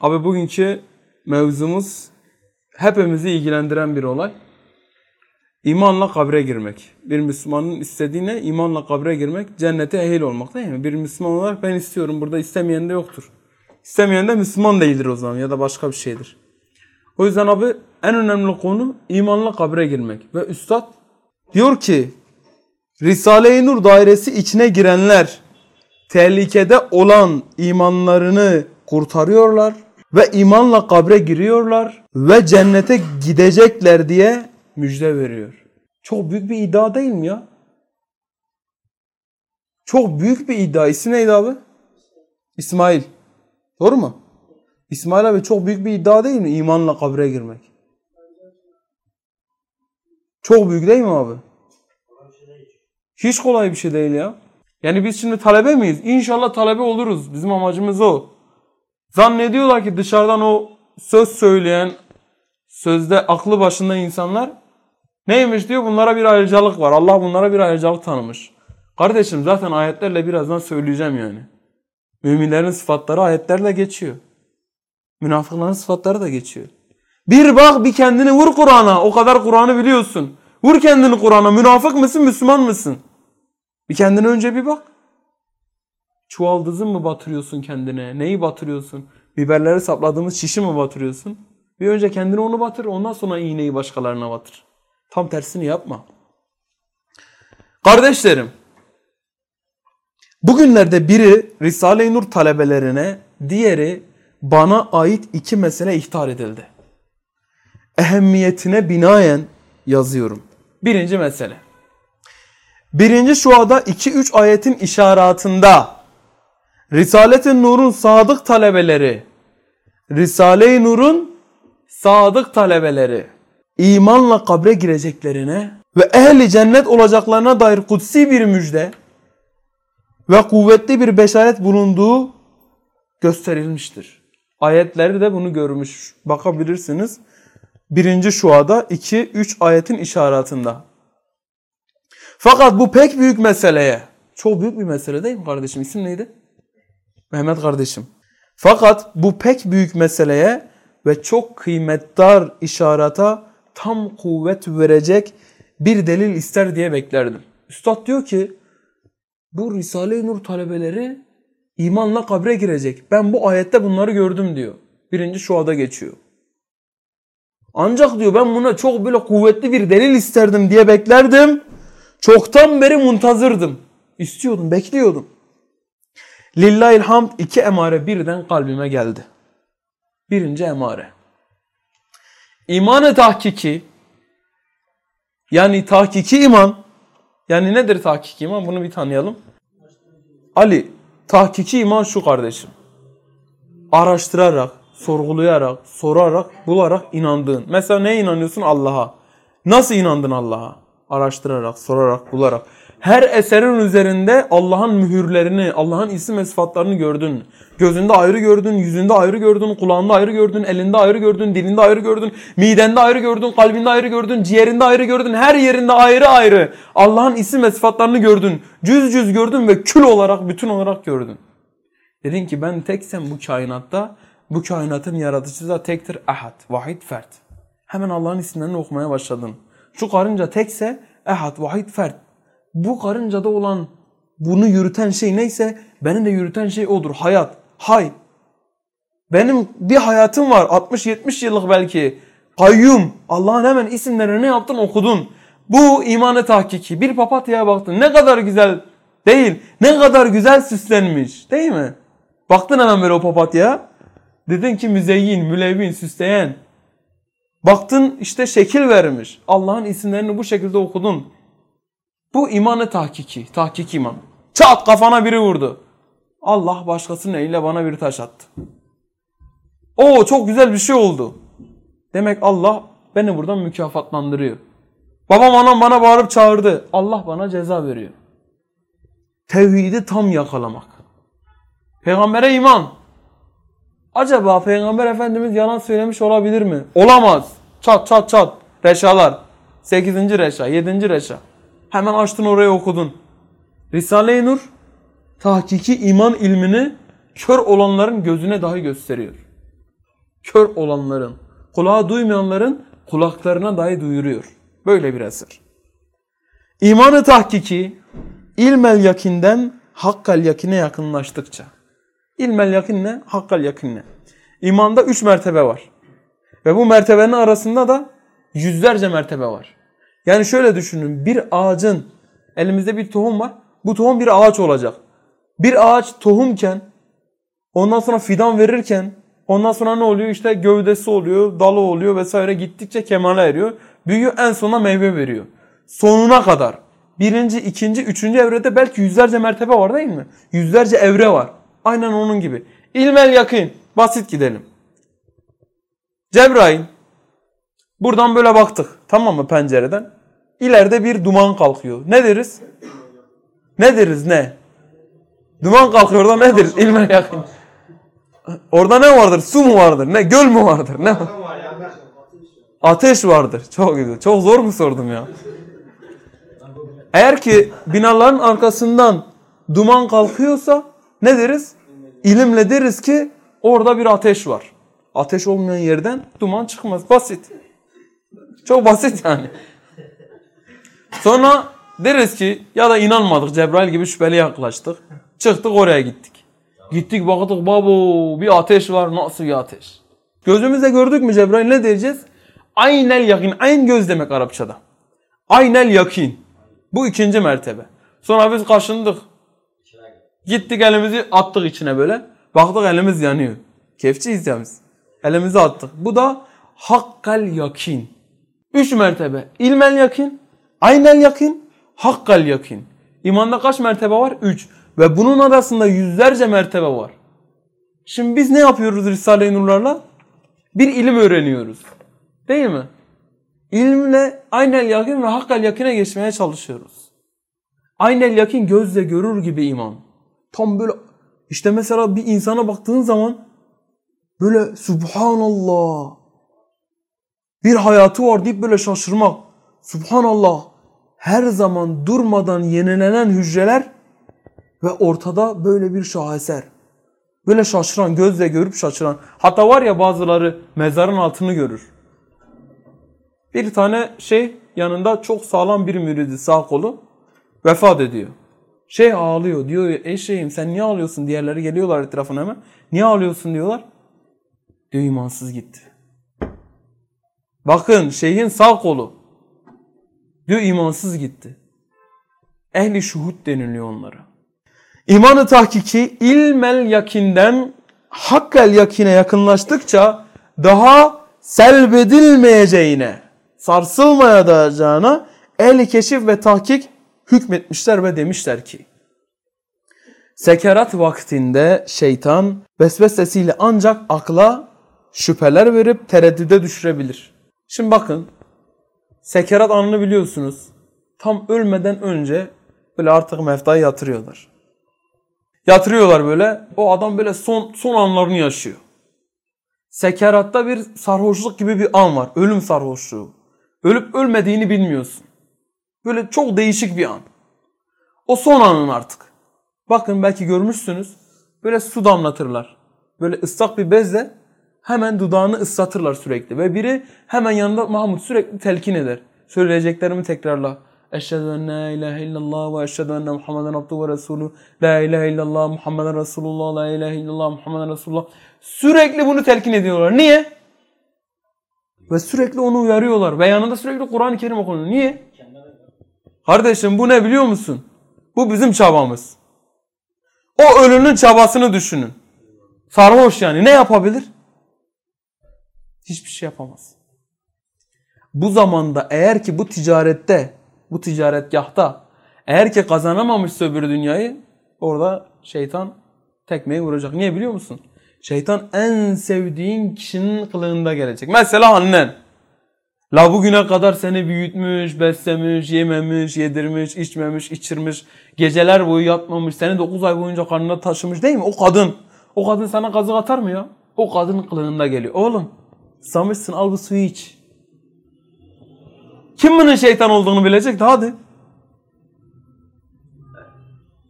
Abi bugünkü mevzumuz hepimizi ilgilendiren bir olay. İmanla kabre girmek. Bir Müslümanın istediği ne? İmanla kabre girmek, cennete ehil olmak değil mi? Bir Müslüman olarak ben istiyorum. Burada istemeyen de yoktur. İstemeyen de Müslüman değildir o zaman ya da başka bir şeydir. O yüzden abi en önemli konu imanla kabre girmek. Ve Üstad diyor ki Risale-i Nur dairesi içine girenler tehlikede olan imanlarını kurtarıyorlar ve imanla kabre giriyorlar ve cennete gidecekler diye müjde veriyor. Çok büyük bir iddia değil mi ya? Çok büyük bir iddia. İsmi neydi abi? İsmail. Doğru mu? İsmail abi çok büyük bir iddia değil mi? İmanla kabre girmek. Çok büyük değil mi abi? Hiç kolay bir şey değil ya. Yani biz şimdi talebe miyiz? İnşallah talebe oluruz. Bizim amacımız o. Zannediyorlar ki dışarıdan o söz söyleyen, sözde aklı başında insanlar neymiş diyor bunlara bir ayrıcalık var. Allah bunlara bir ayrıcalık tanımış. Kardeşim zaten ayetlerle birazdan söyleyeceğim yani. Müminlerin sıfatları ayetlerle geçiyor. Münafıkların sıfatları da geçiyor. Bir bak bir kendini vur Kur'an'a. O kadar Kur'an'ı biliyorsun. Vur kendini Kur'an'a. Münafık mısın, Müslüman mısın? Bir kendine önce bir bak. Çuvaldızı mı batırıyorsun kendine? Neyi batırıyorsun? Biberleri sapladığımız şişi mi batırıyorsun? Bir önce kendine onu batır, ondan sonra iğneyi başkalarına batır. Tam tersini yapma. Kardeşlerim, bugünlerde biri Risale-i Nur talebelerine, diğeri bana ait iki mesele ihtar edildi. Ehemmiyetine binaen yazıyorum. Birinci mesele. Birinci şuada 2-3 ayetin işaretinde Risalet-i Nur'un sadık talebeleri, Risale-i Nur'un sadık talebeleri imanla kabre gireceklerine ve ehli cennet olacaklarına dair kutsi bir müjde ve kuvvetli bir beşaret bulunduğu gösterilmiştir. Ayetleri de bunu görmüş. Bakabilirsiniz. Birinci şuada 2-3 ayetin işaretinde. Fakat bu pek büyük meseleye, çok büyük bir mesele değil mi kardeşim? İsim neydi? Mehmet kardeşim. Fakat bu pek büyük meseleye ve çok kıymetdar işarata tam kuvvet verecek bir delil ister diye beklerdim. Üstad diyor ki bu Risale-i Nur talebeleri imanla kabre girecek. Ben bu ayette bunları gördüm diyor. Birinci şuada geçiyor. Ancak diyor ben buna çok böyle kuvvetli bir delil isterdim diye beklerdim. Çoktan beri muntazırdım. İstiyordum, bekliyordum. Lillahil hamd iki emare birden kalbime geldi. Birinci emare. İmanı tahkiki yani tahkiki iman yani nedir tahkiki iman bunu bir tanıyalım. Ali tahkiki iman şu kardeşim. Araştırarak, sorgulayarak, sorarak, bularak inandığın. Mesela neye inanıyorsun? Allah'a. Nasıl inandın Allah'a? Araştırarak, sorarak, bularak. Her eserin üzerinde Allah'ın mühürlerini, Allah'ın isim ve sıfatlarını gördün. Gözünde ayrı gördün, yüzünde ayrı gördün, kulağında ayrı gördün, elinde ayrı gördün, dilinde ayrı gördün, midende ayrı gördün, kalbinde ayrı gördün, ciğerinde ayrı gördün, her yerinde ayrı ayrı. Allah'ın isim ve sıfatlarını gördün. Cüz cüz gördün ve kül olarak, bütün olarak gördün. Dedin ki ben teksem bu kainatta, bu kainatın yaratıcısı da tektir ahad, vahid, fert. Hemen Allah'ın isimlerini okumaya başladın. Şu karınca tekse ehad, vahid, fert. Bu karıncada olan bunu yürüten şey neyse beni de yürüten şey odur. Hayat, hay. Benim bir hayatım var 60-70 yıllık belki. Kayyum. Allah'ın hemen isimlerini ne yaptın okudun. Bu imanı tahkiki. Bir papatyaya baktın. Ne kadar güzel değil. Ne kadar güzel süslenmiş. Değil mi? Baktın hemen böyle o papatya. Dedin ki müzeyyin, mülevvin, süsleyen. Baktın işte şekil vermiş. Allah'ın isimlerini bu şekilde okudun. Bu imanı tahkiki, tahkik iman. Çat kafana biri vurdu. Allah başkasının eliyle bana bir taş attı. O çok güzel bir şey oldu. Demek Allah beni buradan mükafatlandırıyor. Babam anam bana bağırıp çağırdı. Allah bana ceza veriyor. Tevhidi tam yakalamak. Peygambere iman. Acaba Peygamber Efendimiz yalan söylemiş olabilir mi? Olamaz. Çat çat çat. Reşalar. 8. reşa, 7. reşa. Hemen açtın oraya okudun. Risale-i Nur tahkiki iman ilmini kör olanların gözüne dahi gösteriyor. Kör olanların, kulağı duymayanların kulaklarına dahi duyuruyor. Böyle bir eser. İmanı tahkiki ilmel yakinden hakkal yakine yakınlaştıkça. İlmel yakin? Hakkal yakin? İmanda üç mertebe var. Ve bu mertebenin arasında da yüzlerce mertebe var. Yani şöyle düşünün bir ağacın elimizde bir tohum var. Bu tohum bir ağaç olacak. Bir ağaç tohumken ondan sonra fidan verirken ondan sonra ne oluyor? İşte gövdesi oluyor, dalı oluyor vesaire gittikçe kemale eriyor. Büyüyor en sona meyve veriyor. Sonuna kadar. Birinci, ikinci, üçüncü evrede belki yüzlerce mertebe var değil mi? Yüzlerce evre var. Aynen onun gibi. İlmel yakın. Basit gidelim. Cebrail. Buradan böyle baktık. Tamam mı pencereden? İleride bir duman kalkıyor. Ne deriz? Ne deriz ne? Duman kalkıyor da ne deriz? İlmel yakın. Orada ne vardır? Su mu vardır? Ne? Göl mü vardır? Ne? Ateş vardır. Çok güzel. Çok zor mu sordum ya? Eğer ki binaların arkasından duman kalkıyorsa ne deriz? İlimle deriz ki orada bir ateş var. Ateş olmayan yerden duman çıkmaz. Basit. Çok basit yani. Sonra deriz ki ya da inanmadık Cebrail gibi şüpheli yaklaştık. Çıktık oraya gittik. Gittik baktık babo bir ateş var nasıl bir ateş. Gözümüzle gördük mü Cebrail ne diyeceğiz? Aynel yakin. Ayn göz demek Arapçada. Aynel yakin. Bu ikinci mertebe. Sonra biz kaşındık. Gittik elimizi attık içine böyle. Baktık elimiz yanıyor. Kefçiyiz ya biz. Elimizi attık. Bu da hakkal yakin. Üç mertebe. İlmel yakin, aynel yakin, hakkal yakin. İmanda kaç mertebe var? Üç. Ve bunun arasında yüzlerce mertebe var. Şimdi biz ne yapıyoruz Risale-i Nurlarla? Bir ilim öğreniyoruz. Değil mi? İlimle aynel yakin ve hakkal yakine geçmeye çalışıyoruz. Aynel yakin gözle görür gibi iman. Tam böyle işte mesela bir insana baktığın zaman böyle subhanallah bir hayatı var deyip böyle şaşırmak. Subhanallah her zaman durmadan yenilenen hücreler ve ortada böyle bir şaheser. Böyle şaşıran, gözle görüp şaşıran. Hatta var ya bazıları mezarın altını görür. Bir tane şey yanında çok sağlam bir müridi sağ kolu vefat ediyor. Şey ağlıyor diyor ey şeyim sen niye ağlıyorsun diğerleri geliyorlar etrafına hemen. Niye ağlıyorsun diyorlar. Diyor imansız gitti. Bakın şeyhin sağ kolu. Diyor imansız gitti. Ehli şuhud deniliyor onlara. İmanı tahkiki ilmel yakinden hakkel yakine yakınlaştıkça daha selbedilmeyeceğine, sarsılmayacağına ehli keşif ve tahkik hükmetmişler ve demişler ki Sekerat vaktinde şeytan vesvesesiyle ancak akla şüpheler verip tereddüde düşürebilir. Şimdi bakın sekerat anını biliyorsunuz. Tam ölmeden önce böyle artık meftayı yatırıyorlar. Yatırıyorlar böyle. O adam böyle son son anlarını yaşıyor. Sekeratta bir sarhoşluk gibi bir an var. Ölüm sarhoşluğu. Ölüp ölmediğini bilmiyorsun. Böyle çok değişik bir an. O son anın artık. Bakın belki görmüşsünüz. Böyle su damlatırlar. Böyle ıslak bir bezle hemen dudağını ıslatırlar sürekli. Ve biri hemen yanında Mahmut sürekli telkin eder. Söyleyeceklerimi tekrarla. Eşhedü en la ilahe illallah ve eşhedü enne Muhammeden abdu ve resulü. La ilahe illallah Muhammeden Resulullah. La ilahe illallah Muhammeden Resulullah. Sürekli bunu telkin ediyorlar. Niye? Ve sürekli onu uyarıyorlar. Ve yanında sürekli Kur'an-ı Kerim okunuyor. Niye? Kardeşim bu ne biliyor musun? Bu bizim çabamız. O ölünün çabasını düşünün. Sarhoş yani ne yapabilir? Hiçbir şey yapamaz. Bu zamanda eğer ki bu ticarette, bu ticaretgahta eğer ki kazanamamışsa öbür dünyayı orada şeytan tekmeyi vuracak. Niye biliyor musun? Şeytan en sevdiğin kişinin kılığında gelecek. Mesela annen. La bugüne kadar seni büyütmüş, beslemiş, yememiş, yedirmiş, içmemiş, içirmiş, geceler boyu yatmamış, seni 9 ay boyunca karnına taşımış değil mi? O kadın. O kadın sana kazık atar mı ya? O kadının kılığında geliyor. Oğlum, samışsın al bu suyu iç. Kim bunun şeytan olduğunu bilecek de hadi.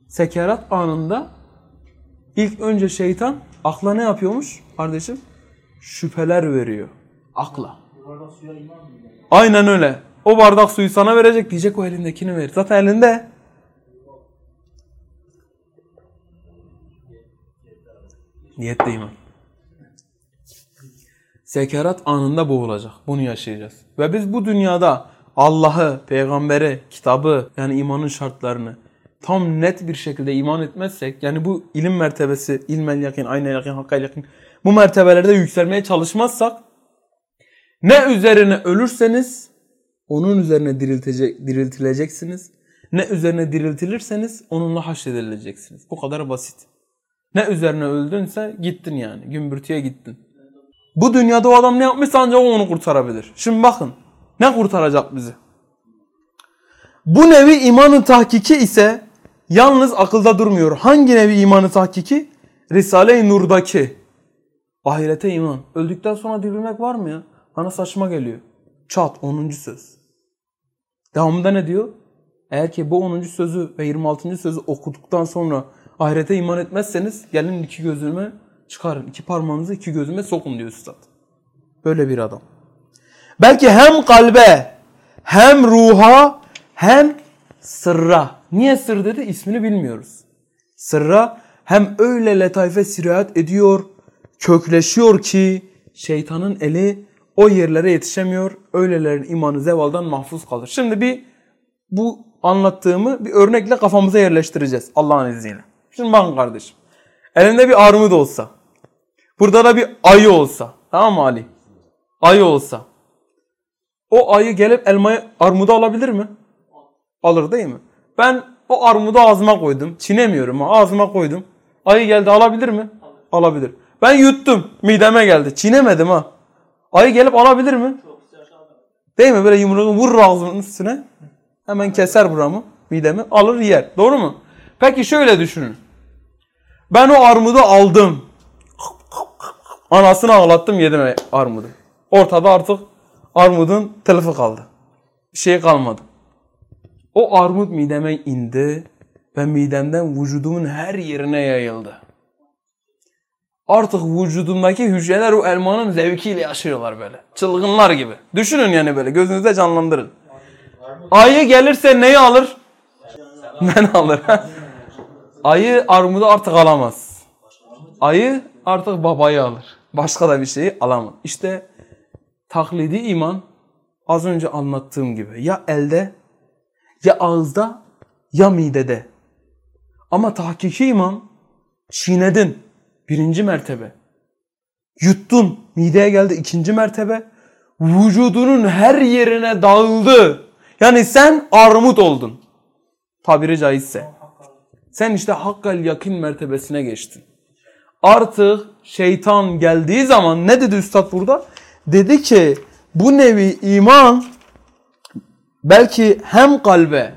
Sekerat anında ilk önce şeytan akla ne yapıyormuş kardeşim? şüpheler veriyor akla. Aynen öyle. O bardak suyu sana verecek diyecek o elindekini ver. Zaten elinde. Niyet de iman. Sekerat anında boğulacak. Bunu yaşayacağız. Ve biz bu dünyada Allah'ı, peygamberi, kitabı yani imanın şartlarını tam net bir şekilde iman etmezsek yani bu ilim mertebesi, ilmel yakin, aynel yakin, hakkal yakin bu mertebelerde yükselmeye çalışmazsak ne üzerine ölürseniz onun üzerine diriltecek, diriltileceksiniz. Ne üzerine diriltilirseniz onunla haşredileceksiniz. Bu kadar basit. Ne üzerine öldünse gittin yani. Gümbürtüye gittin. Bu dünyada o adam ne yapmışsa ancak o onu kurtarabilir. Şimdi bakın. Ne kurtaracak bizi? Bu nevi imanın tahkiki ise yalnız akılda durmuyor. Hangi nevi imanı tahkiki? Risale-i Nur'daki. Ahirete iman. Öldükten sonra dirilmek var mı ya? Bana saçma geliyor. Çat 10. söz. Devamında ne diyor? Eğer ki bu 10. sözü ve 26. sözü okuduktan sonra ahirete iman etmezseniz gelin iki gözüme çıkarın. iki parmağınızı iki gözüme sokun diyor üstad. Böyle bir adam. Belki hem kalbe hem ruha hem sırra. Niye sır dedi? İsmini bilmiyoruz. Sırra hem öyle letaife sirayet ediyor, kökleşiyor ki şeytanın eli o yerlere yetişemiyor. Öylelerin imanı zevaldan mahfuz kalır. Şimdi bir bu anlattığımı bir örnekle kafamıza yerleştireceğiz Allah'ın izniyle. Şimdi bakın kardeşim. Elinde bir armut olsa. Burada da bir ayı olsa. Tamam mı Ali? Ayı olsa. O ayı gelip elmayı armudu alabilir mi? Alır değil mi? Ben o armudu ağzıma koydum. Çiğnemiyorum ha. Ağzıma koydum. Ayı geldi alabilir mi? Alabilir. Ben yuttum. Mideme geldi. Çiğnemedim ha. Ayı gelip alabilir mi? Değil mi? Böyle yumruğu vurur ağzının üstüne. Hemen keser buramı, midemi. Alır yer. Doğru mu? Peki şöyle düşünün. Ben o armudu aldım. Anasını ağlattım yedim armudu. Ortada artık armudun telifi kaldı. Bir şey kalmadı. O armut mideme indi ve midemden vücudumun her yerine yayıldı. Artık vücudumdaki hücreler o elmanın zevkiyle yaşıyorlar böyle. Çılgınlar gibi. Düşünün yani böyle gözünüzde canlandırın. Ayı gelirse neyi alır? Ben alır. Ayı armudu artık alamaz. Ayı artık babayı alır. Başka da bir şeyi alamaz. İşte taklidi iman az önce anlattığım gibi ya elde ya ağızda ya midede. Ama tahkiki iman çiğnedin birinci mertebe. Yuttun mideye geldi ikinci mertebe. Vücudunun her yerine dağıldı. Yani sen armut oldun. Tabiri caizse. Sen işte hakkal yakın mertebesine geçtin. Artık şeytan geldiği zaman ne dedi üstad burada? Dedi ki bu nevi iman belki hem kalbe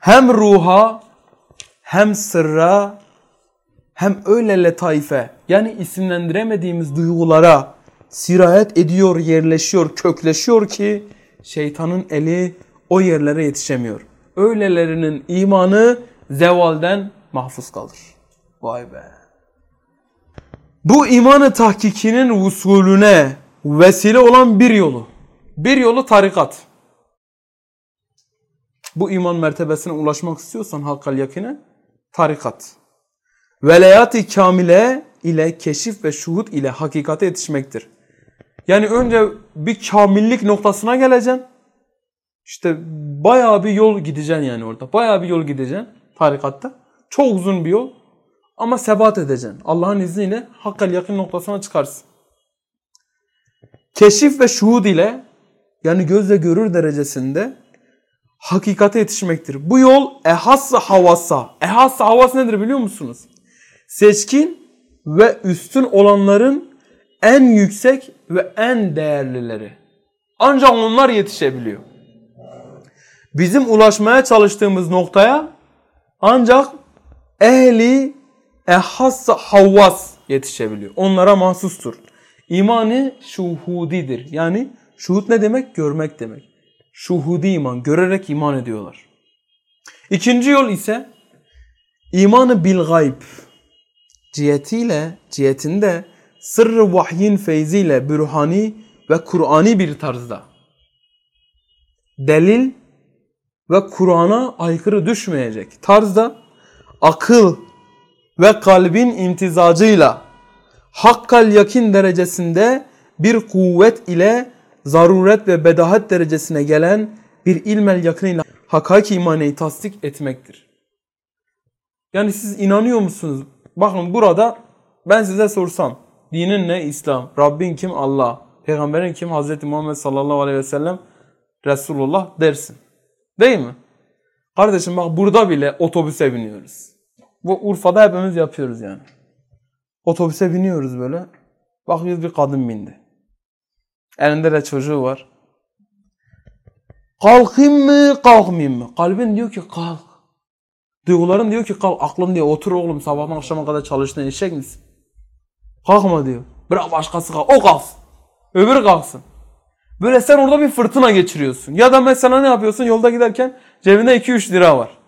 hem ruha hem sırra hem öyle letaife yani isimlendiremediğimiz duygulara sirayet ediyor, yerleşiyor, kökleşiyor ki şeytanın eli o yerlere yetişemiyor. Öylelerinin imanı zevalden mahfuz kalır. Vay be. Bu imanı tahkikinin usulüne vesile olan bir yolu. Bir yolu tarikat. Bu iman mertebesine ulaşmak istiyorsan hakkal yakine tarikat. Velayat-ı kamile ile keşif ve şuhud ile hakikate yetişmektir. Yani önce bir kamillik noktasına geleceksin. İşte bayağı bir yol gideceksin yani orada. Bayağı bir yol gideceksin tarikatta. Çok uzun bir yol. Ama sebat edeceksin. Allah'ın izniyle hakkal yakın noktasına çıkarsın. Keşif ve şuhud ile yani gözle görür derecesinde hakikate yetişmektir. Bu yol ehassa havasa. Ehassa havas nedir biliyor musunuz? Seçkin ve üstün olanların en yüksek ve en değerlileri. Ancak onlar yetişebiliyor. Bizim ulaşmaya çalıştığımız noktaya ancak ehli ehassa havvas yetişebiliyor. Onlara mahsustur. İmanı şuhudidir. Yani şuhud ne demek? Görmek demek. Şuhudi iman. Görerek iman ediyorlar. İkinci yol ise imanı bil gayb cihetiyle, cihetinde sırrı vahyin feyziyle bürhani ve Kur'ani bir tarzda delil ve Kur'an'a aykırı düşmeyecek tarzda akıl ve kalbin imtizacıyla hakkal yakin derecesinde bir kuvvet ile zaruret ve bedahat derecesine gelen bir ilmel yakın ile hakiki imaneyi tasdik etmektir. Yani siz inanıyor musunuz? Bakın burada ben size sorsam dinin ne? İslam. Rabbin kim? Allah. Peygamberin kim? Hazreti Muhammed sallallahu aleyhi ve sellem Resulullah dersin. Değil mi? Kardeşim bak burada bile otobüse biniyoruz. Bu Urfa'da hepimiz yapıyoruz yani. Otobüse biniyoruz böyle. Bakıyoruz bir kadın bindi. Elinde de çocuğu var. Kalkayım mı kalkmayayım mı? Kalbin diyor ki kalk. Duyguların diyor ki kalk. Aklın diyor otur oğlum sabahtan akşama kadar çalıştın eşek misin? Kalkma diyor. Bırak başkası kalk. O kalksın. Öbürü kalksın. Böyle sen orada bir fırtına geçiriyorsun. Ya da mesela ne yapıyorsun? Yolda giderken cebinde 2-3 lira var.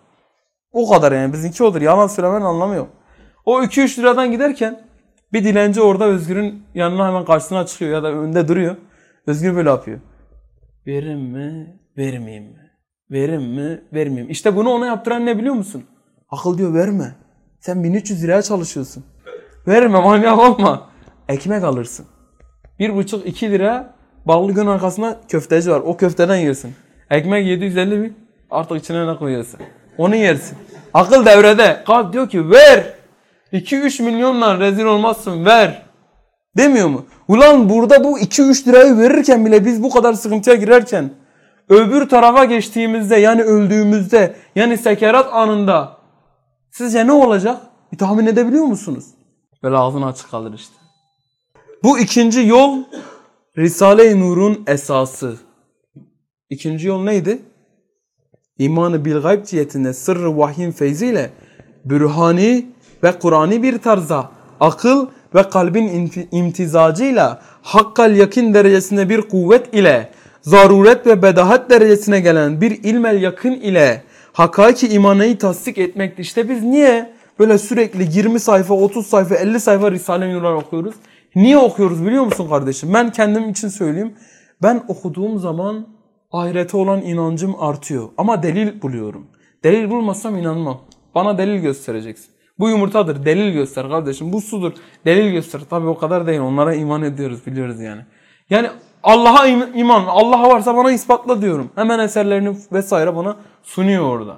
O kadar yani. Bizimki odur. Yalan söylemenin anlamı yok. O 2-3 liradan giderken bir dilenci orada Özgür'ün yanına hemen karşısına çıkıyor ya da önünde duruyor. Özgür böyle yapıyor. Verim mi, vermeyeyim mi? Verim mi, vermeyeyim. İşte bunu ona yaptıran ne biliyor musun? Akıl diyor verme. Sen 1300 liraya çalışıyorsun. Verme manyak olma. Ekmek alırsın. Bir buçuk iki lira ballı gün arkasında köfteci var. O köfteden yersin. Ekmek 750 mi? Artık içine ne koyuyorsun? Onu yersin. Akıl devrede. Kalp diyor ki ver. 2-3 milyonla rezil olmazsın ver. Demiyor mu? Ulan burada bu 2-3 lirayı verirken bile biz bu kadar sıkıntıya girerken öbür tarafa geçtiğimizde yani öldüğümüzde yani sekerat anında sizce ne olacak? Bir tahmin edebiliyor musunuz? Böyle ağzını açık kalır işte. Bu ikinci yol Risale-i Nur'un esası. İkinci yol neydi? İmanı bil gayb cihetinde sırrı vahyin feyziyle bürhani ve Kur'an'i bir tarzda akıl ve kalbin imtizacıyla hakkal yakin derecesinde bir kuvvet ile zaruret ve bedahat derecesine gelen bir ilmel yakın ile hakiki imanayı tasdik etmekti. İşte biz niye böyle sürekli 20 sayfa, 30 sayfa, 50 sayfa Risale-i Nur'lar okuyoruz? Niye okuyoruz biliyor musun kardeşim? Ben kendim için söyleyeyim. Ben okuduğum zaman ahirete olan inancım artıyor. Ama delil buluyorum. Delil bulmasam inanmam. Bana delil göstereceksin. Bu yumurtadır. Delil göster kardeşim. Bu sudur. Delil göster. Tabi o kadar değil. Onlara iman ediyoruz. Biliyoruz yani. Yani Allah'a iman. Allah varsa bana ispatla diyorum. Hemen eserlerini vesaire bana sunuyor orada.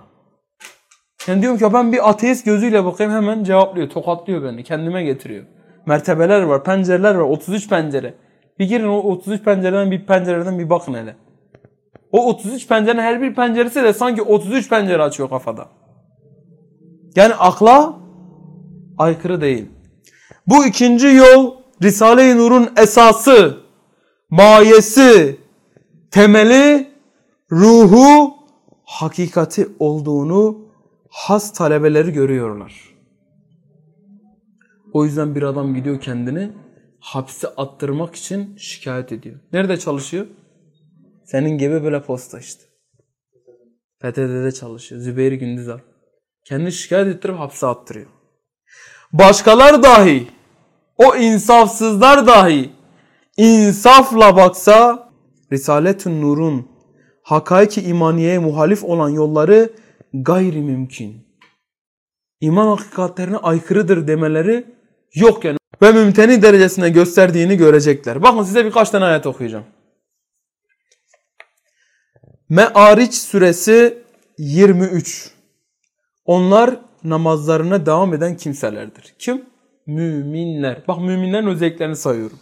Yani diyorum ki ben bir ateist gözüyle bakayım hemen cevaplıyor. Tokatlıyor beni. Kendime getiriyor. Mertebeler var. Pencereler var. 33 pencere. Bir girin o 33 pencereden bir pencereden bir bakın hele. O 33 pencerenin her bir penceresi de sanki 33 pencere açıyor kafada. Yani akla aykırı değil. Bu ikinci yol Risale-i Nur'un esası, mayesi, temeli, ruhu, hakikati olduğunu has talebeleri görüyorlar. O yüzden bir adam gidiyor kendini hapse attırmak için şikayet ediyor. Nerede çalışıyor? Senin gibi böyle posta işte. PTT'de çalışıyor. Zübeyir Gündüzal. Kendini şikayet ettirip hapse attırıyor. Başkalar dahi, o insafsızlar dahi insafla baksa Risalet-ün Nur'un hakaiki imaniyeye muhalif olan yolları gayri mümkün. İman hakikatlerine aykırıdır demeleri yok yani. Ve mümteni derecesine gösterdiğini görecekler. Bakın size birkaç tane ayet okuyacağım. Me'ariç suresi 23. Onlar namazlarına devam eden kimselerdir. Kim? Müminler. Bak müminlerin özelliklerini sayıyorum.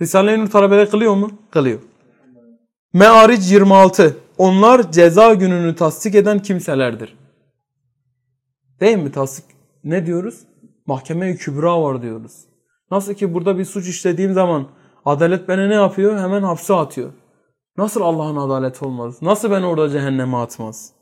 Risale-i Nur talebeleri kılıyor mu? Kılıyor. Me'aric 26. Onlar ceza gününü tasdik eden kimselerdir. Değil mi tasdik? Ne diyoruz? Mahkeme-i kübra var diyoruz. Nasıl ki burada bir suç işlediğim zaman adalet beni ne yapıyor? Hemen hapse atıyor. Nasıl Allah'ın adaleti olmaz? Nasıl beni orada cehenneme atmaz?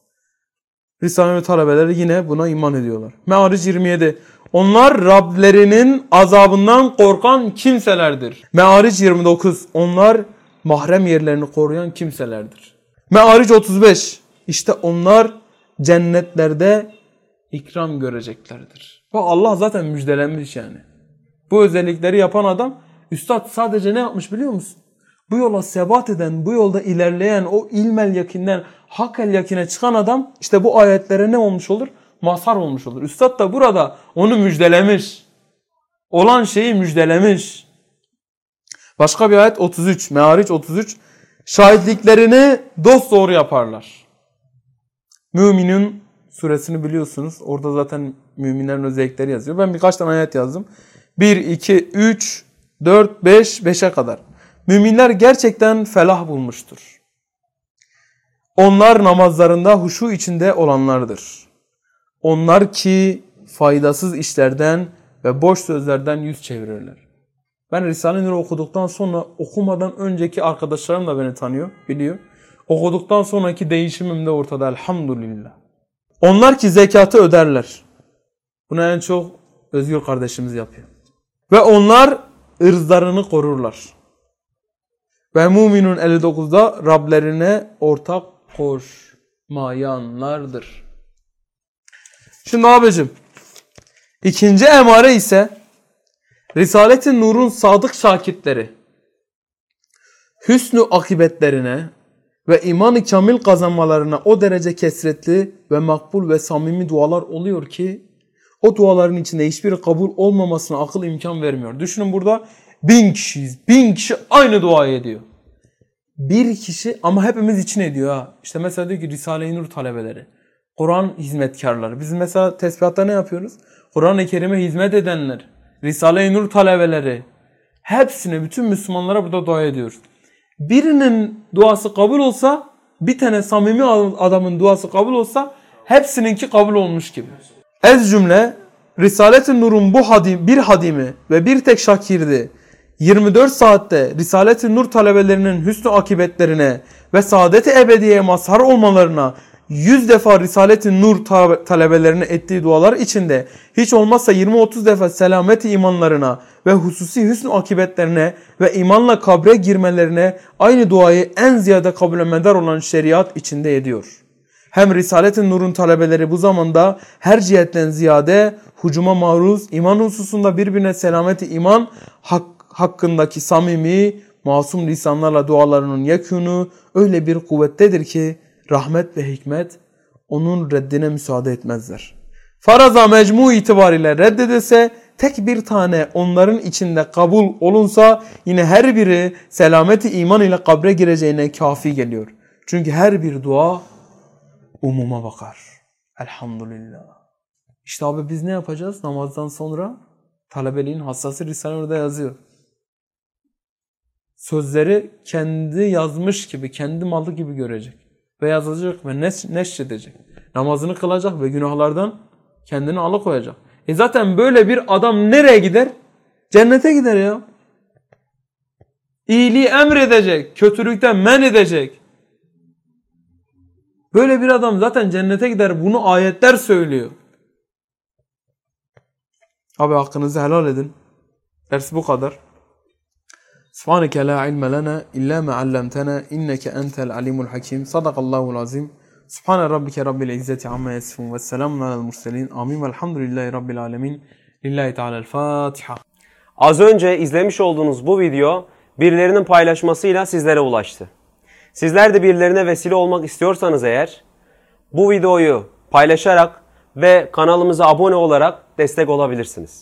Risale-i talebeleri yine buna iman ediyorlar. Me'aric 27. Onlar Rablerinin azabından korkan kimselerdir. Me'aric 29. Onlar mahrem yerlerini koruyan kimselerdir. Me'aric 35. İşte onlar cennetlerde ikram göreceklerdir. Bak Allah zaten müjdelenmiş yani. Bu özellikleri yapan adam üstad sadece ne yapmış biliyor musun? Bu yola sebat eden, bu yolda ilerleyen, o ilmel yakinden hakel yakine çıkan adam işte bu ayetlere ne olmuş olur? Mazhar olmuş olur. Üstad da burada onu müjdelemiş. Olan şeyi müjdelemiş. Başka bir ayet 33, Meariç 33. Şahitliklerini dost doğru yaparlar. Müminin suresini biliyorsunuz. Orada zaten müminlerin özellikleri yazıyor. Ben birkaç tane ayet yazdım. 1, 2, 3, 4, 5, 5'e kadar. Müminler gerçekten felah bulmuştur. Onlar namazlarında huşu içinde olanlardır. Onlar ki faydasız işlerden ve boş sözlerden yüz çevirirler. Ben Risale-i Nur okuduktan sonra okumadan önceki arkadaşlarım da beni tanıyor, biliyor. Okuduktan sonraki değişimim de ortada elhamdülillah. Onlar ki zekatı öderler. Bunu en çok Özgür kardeşimiz yapıyor. Ve onlar ırzlarını korurlar. Ve Muminun 59'da Rablerine ortak koşmayanlardır. Şimdi abicim ikinci emare ise Risaletin Nur'un sadık şakitleri hüsnü akibetlerine ve iman-ı kamil kazanmalarına o derece kesretli ve makbul ve samimi dualar oluyor ki o duaların içinde hiçbiri kabul olmamasına akıl imkan vermiyor. Düşünün burada bin kişiyiz. Bin kişi aynı duayı ediyor. Bir kişi ama hepimiz için ediyor ha. İşte mesela diyor ki Risale-i Nur talebeleri. Kur'an hizmetkarları. Biz mesela tesbihatta ne yapıyoruz? Kur'an-ı Kerim'e hizmet edenler. Risale-i Nur talebeleri. Hepsine, bütün Müslümanlara burada dua ediyoruz. Birinin duası kabul olsa, bir tane samimi adamın duası kabul olsa, hepsininki kabul olmuş gibi. Ez cümle, Risalet-i Nur'un bu hadim, bir hadimi ve bir tek şakirdi 24 saatte Risalet-i Nur talebelerinin hüsnü akibetlerine ve saadet-i ebediyeye mazhar olmalarına 100 defa Risalet-i Nur talebelerine ettiği dualar içinde hiç olmazsa 20-30 defa selameti imanlarına ve hususi hüsnü akibetlerine ve imanla kabre girmelerine aynı duayı en ziyade kabul medar olan şeriat içinde ediyor. Hem Risalet-i Nur'un talebeleri bu zamanda her cihetten ziyade hucuma maruz, iman hususunda birbirine selameti iman, hak, hakkındaki samimi, masum lisanlarla dualarının yekûnu öyle bir kuvvettedir ki rahmet ve hikmet onun reddine müsaade etmezler. Faraza mecmu itibariyle reddedilse tek bir tane onların içinde kabul olunsa yine her biri selameti iman ile kabre gireceğine kafi geliyor. Çünkü her bir dua umuma bakar. Elhamdülillah. İşte abi biz ne yapacağız namazdan sonra? Talebeliğin hassası Risale orada yazıyor. Sözleri kendi yazmış gibi, kendi malı gibi görecek. Ve yazacak ve neş neşredecek. Namazını kılacak ve günahlardan kendini alıkoyacak. E zaten böyle bir adam nereye gider? Cennete gider ya. İyiliği emredecek, kötülükten men edecek. Böyle bir adam zaten cennete gider. Bunu ayetler söylüyor. Abi hakkınızı helal edin. Ders bu kadar. Subhaneke la ilme lena illa ma allamtana inneke entel alimul hakim. Sadakallahul azim. Subhane rabbike rabbil izzeti amma yasifun ve selamun alel murselin. Amin velhamdülillahi rabbil alemin. Lillahi Teala'l Fatiha. Az önce izlemiş olduğunuz bu video birilerinin paylaşmasıyla sizlere ulaştı. Sizler de birilerine vesile olmak istiyorsanız eğer bu videoyu paylaşarak ve kanalımıza abone olarak destek olabilirsiniz.